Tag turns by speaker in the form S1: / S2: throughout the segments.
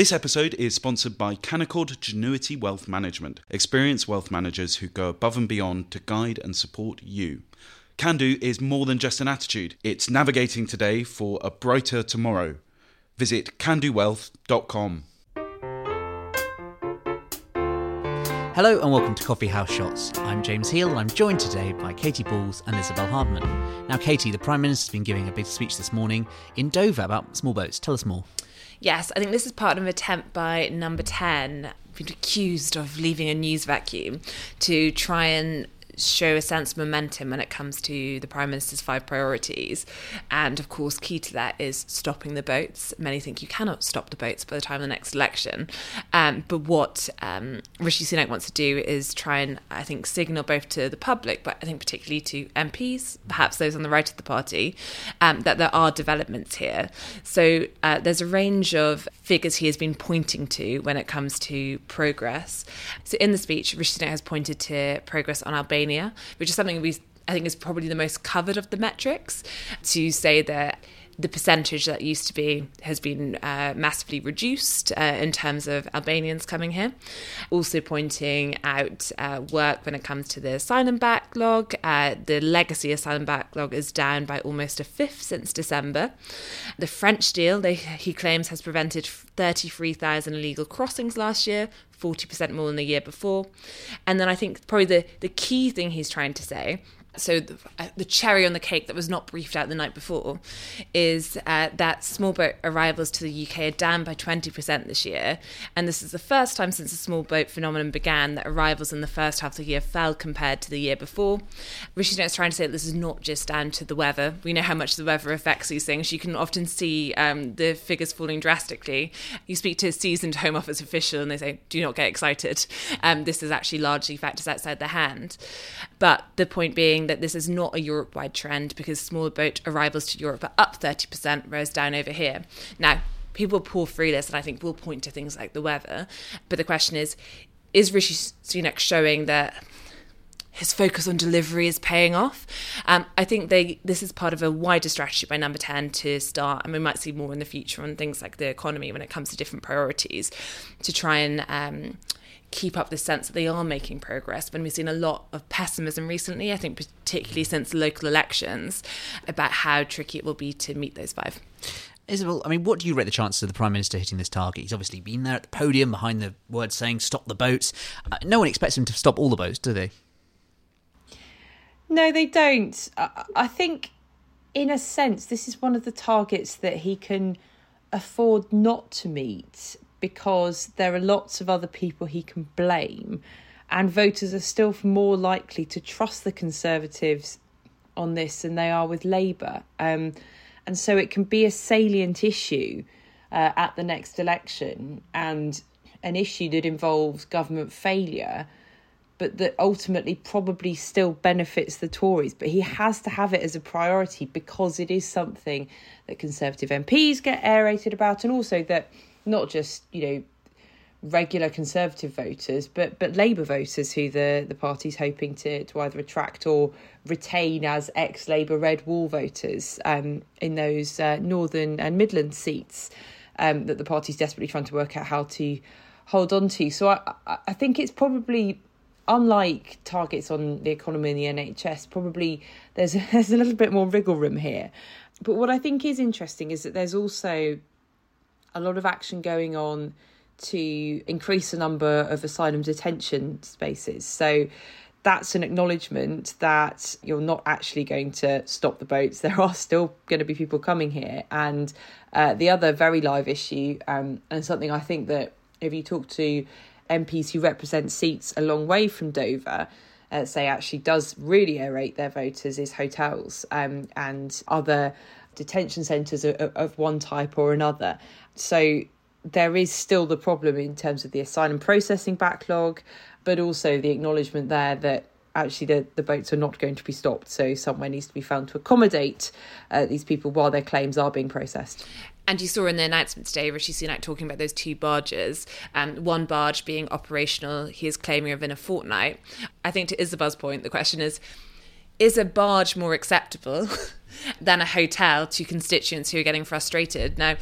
S1: This episode is sponsored by Canaccord Genuity Wealth Management, experienced wealth managers who go above and beyond to guide and support you. Can do is more than just an attitude, it's navigating today for a brighter tomorrow. Visit candowealth.com.
S2: Hello and welcome to Coffee House Shots. I'm James Heale and I'm joined today by Katy Balls and Isabel Hardman. Now, Katy, the Prime Minister's been giving a big speech this morning in Dover about small boats. Tell us more.
S3: Yes, I think this is part of an attempt by Number 10, been accused of leaving a news vacuum, to try and show a sense of momentum when it comes to the Prime Minister's five priorities. And of course, key to that is stopping the boats. Many think you cannot stop the boats by the time of the next election. Um, but what um, Rishi Sunak wants to do is try and, I think, signal both to the public, but I think particularly to MPs, perhaps those on the right of the party, um, that there are developments here. So uh, there's a range of figures he has been pointing to when it comes to progress. So in the speech, Rishi Sunak has pointed to progress on Albania Which is something we I think is probably the most covered of the metrics to say that the percentage that used to be has been uh, massively reduced uh, in terms of Albanians coming here. Also, pointing out uh, work when it comes to the asylum backlog. Uh, the legacy asylum backlog is down by almost a fifth since December. The French deal, they, he claims, has prevented 33,000 illegal crossings last year, 40% more than the year before. And then I think probably the, the key thing he's trying to say so the, uh, the, cherry on the cake that was not briefed out the night before is uh, that small boat arrivals to the UK are down by 20% this year. And this is the first time since the small boat phenomenon began that arrivals in the first half of the year fell compared to the year before. Rishi is trying to say that this is not just down to the weather. We know how much the weather affects these things. You can often see um, the figures falling drastically. You speak to a seasoned Home Office official and they say, do not get excited. Um, this is actually largely factors outside their hand. But the point being, that this is not a Europe wide trend because smaller boat arrivals to Europe are up 30%, whereas down over here. Now, people pull through this and I think we'll point to things like the weather. But the question is, is Rishi Sunak showing that his focus on delivery is paying off. Um, I think they this is part of a wider strategy by Number Ten to start, and we might see more in the future on things like the economy when it comes to different priorities, to try and um, keep up the sense that they are making progress when we've seen a lot of pessimism recently, I think particularly since local elections, about how tricky it will be to meet those five.
S2: Isabel, I mean, what do you rate the chances of the Prime Minister hitting this target? He's obviously been there at the podium behind the words saying stop the boats. Uh, no one expects him to stop all the boats, do they?
S4: No, they don't. I, I think, in a sense, this is one of the targets that he can afford not to meet because there are lots of other people he can blame, and voters are still more likely to trust the Conservatives on this than they are with Labour. Um, and so it can be a salient issue uh, at the next election and an issue that involves government failure, but that ultimately probably still benefits the Tories. But he has to have it as a priority because it is something that Conservative MPs get aerated about, and also that not just you know regular Conservative voters, but but Labour voters who the the party's hoping to to either attract or retain as ex Labour Red Wall voters um, in those uh, northern and Midland seats um, that the party's desperately trying to work out how to hold on to. So I I think it's probably unlike targets on the economy and the NHS, probably there's there's a little bit more wriggle room here. But what I think is interesting is that there's also a lot of action going on to increase the number of asylum detention spaces. So that's an acknowledgement that you're not actually going to stop the boats. There are still going to be people coming here. And uh, the other very live issue, um, and something I think that if you talk to MPs who represent seats a long way from Dover, uh, say actually does really aerate their voters is hotels um, and other detention centres of, of one type or another. So there is still the problem in terms of the asylum processing backlog, but also the acknowledgement there that actually the, the boats are not going to be stopped. So somewhere needs to be found to accommodate uh, these people while their claims are being processed.
S3: And you saw in the announcement today, Rishi Sunak talking about those two barges, um, one barge being operational, he is claiming within a fortnight. I think to Isabel's point, the question is, is a barge more acceptable than a hotel to constituents who are getting frustrated? Now,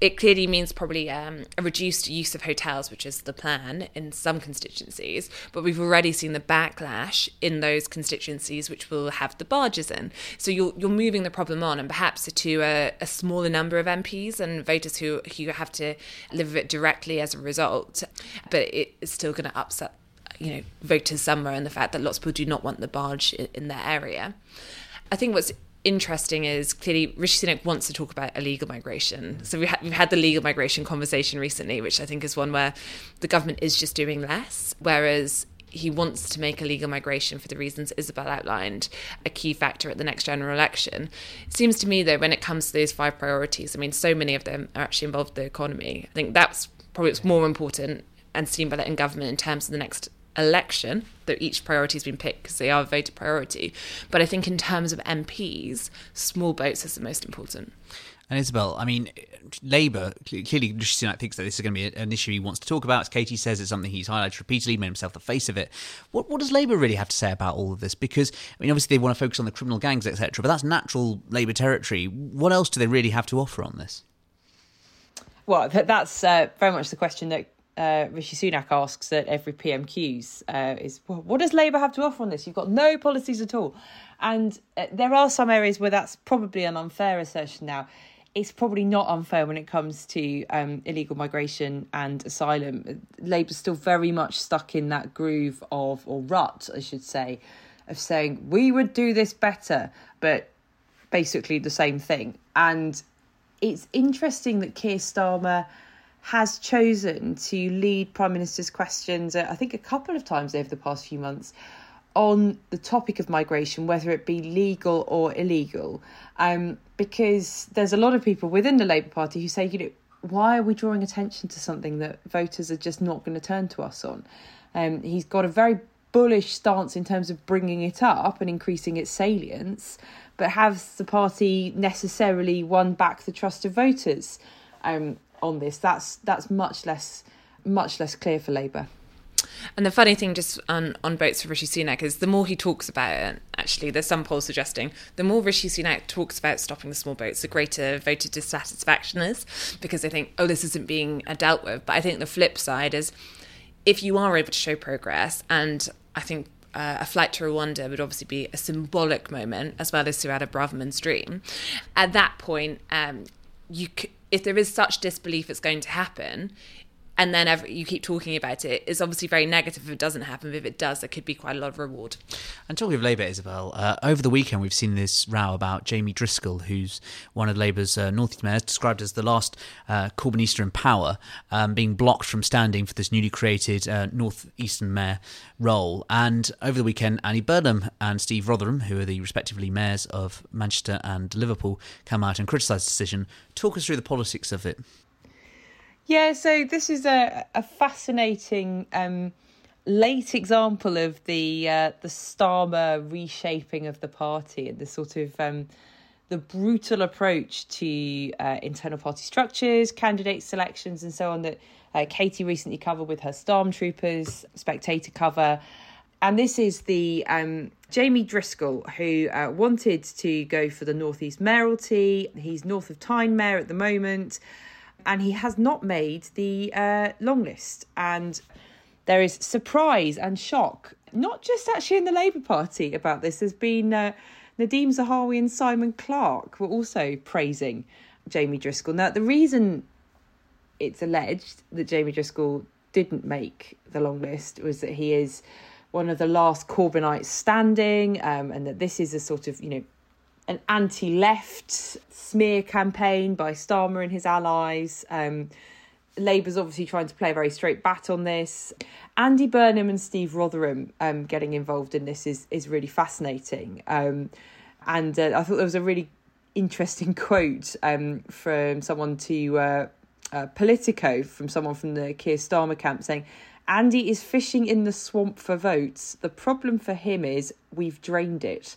S3: it clearly means probably um, a reduced use of hotels, which is the plan in some constituencies. But we've already seen the backlash in those constituencies, which will have the barges in. So you're you're moving the problem on, and perhaps to a, a smaller number of MPs and voters who who have to live with it directly as a result. But it's still going to upset you know voters somewhere, and the fact that lots of people do not want the barge in, their area. I think what's interesting is clearly Rishi Sunak wants to talk about illegal migration. So we ha- we've had the legal migration conversation recently, which I think is one where the government is just doing less, whereas he wants to make illegal migration for the reasons Isabel outlined a key factor at the next general election. It seems to me, though, when it comes to those five priorities, I mean, so many of them are actually involved the economy. I think that's probably what's more important and seen by in government in terms of the next election, though each priority has been picked because they are a voted priority. But I think in terms of MPs, small boats is the most important.
S2: And Isabel, I mean, Labour clearly Rishi Sunak thinks that this is going to be an issue he wants to talk about. As Katy says, it's something he's highlighted repeatedly, made himself the face of it. What, what does Labour really have to say about all of this? Because I mean, obviously they want to focus on the criminal gangs, etc. But that's natural Labour territory. What else do they really have to offer on this?
S4: Well, that's uh, very much the question that uh, Rishi Sunak asks at every PMQs uh, is, well, what does Labour have to offer on this? You've got no policies at all. And uh, there are some areas where that's probably an unfair assertion now. It's probably not unfair when it comes to um, illegal migration and asylum. Labour's still very much stuck in that groove of, or rut, I should say, of saying we would do this better, but basically the same thing. And it's interesting that Keir Starmer has chosen to lead Prime Minister's questions, uh, I think a couple of times over the past few months, on the topic of migration, whether it be legal or illegal. Um, because there's a lot of people within the Labour Party who say, you know, why are we drawing attention to something that voters are just not going to turn to us on? Um, he's got a very bullish stance in terms of bringing it up and increasing its salience, but has the party necessarily won back the trust of voters? Um, on this. That's that's much less much less clear for Labour.
S3: And the funny thing, just on, on votes for Rishi Sunak, is the more he talks about it, actually, there's some polls suggesting the more Rishi Sunak talks about stopping the small boats, the greater voter dissatisfaction is, because they think, oh, this isn't being dealt with. But I think the flip side is if you are able to show progress, and I think uh, a flight to Rwanda would obviously be a symbolic moment, as well as Suella Braverman's dream. At that point, um, you. C- if there is such disbelief it's going to happen, and then every, you keep talking about it, it's obviously very negative if it doesn't happen. But if it does, there could be quite a lot of reward.
S2: And talking of Labour, Isabel, uh, over the weekend we've seen this row about Jamie Driscoll, who's one of Labour's uh, North East mayors, described as the last uh, Corbynista in power, um, being blocked from standing for this newly created uh, North Eastern mayor role. And over the weekend, Andy Burnham and Steve Rotheram, who are the respectively mayors of Manchester and Liverpool, come out and criticised the decision. Talk us through the politics of it.
S4: Yeah, so this is a a fascinating um, late example of the uh, the Starmer reshaping of the party and the sort of um, the brutal approach to uh, internal party structures, candidate selections, and so on that uh, Katy recently covered with her Stormtroopers Spectator cover. And this is the um, Jamie Driscoll, who uh, wanted to go for the Northeast mayoralty. He's north of Tyne mayor at the moment and he has not made the uh, long list. And there is surprise and shock, not just actually in the Labour Party about this. There's been uh, Nadhim Zahawi and Simon Clarke were also praising Jamie Driscoll. Now, the reason it's alleged that Jamie Driscoll didn't make the long list was that he is one of the last Corbynites standing, um, and that this is a sort of you know an anti-left smear campaign by Starmer and his allies. Um, Labour's obviously trying to play a very straight bat on this. Andy Burnham and Steve Rotheram um, getting involved in this is is really fascinating. Um, and uh, I thought there was a really interesting quote um, from someone to uh, uh, Politico, from someone from the Keir Starmer camp, saying, Andy is fishing in the swamp for votes. The problem for him is we've drained it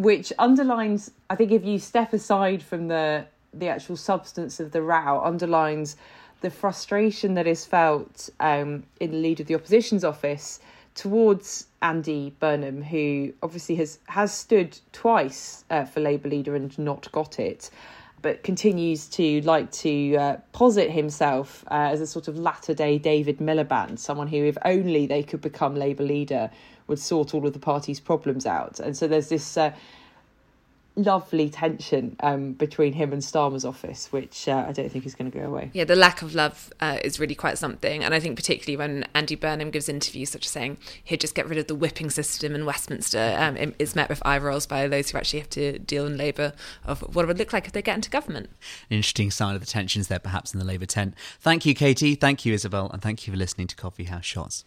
S4: which underlines i think if you step aside from the the actual substance of the row underlines the frustration that is felt um, in the lead of the opposition's office towards Andy Burnham, who obviously has has stood twice uh, for Labour leader and not got it, but continues to like to uh, posit himself uh, as a sort of latter day David Miliband, someone who, if only they could become Labour leader, would sort all of the party's problems out. And so there's this uh, lovely tension um, between him and Starmer's office, which uh, I don't think is going to go away.
S3: Yeah, the lack of love uh, is really quite something. And I think, particularly when Andy Burnham gives interviews such as saying he'd just get rid of the whipping system in Westminster, um, is met with eye rolls by those who actually have to deal in Labour of what it would look like if they get into government.
S2: An interesting sign of the tensions there, perhaps, in the Labour tent. Thank you, Katy. Thank you, Isabel. And thank you for listening to Coffee House Shots.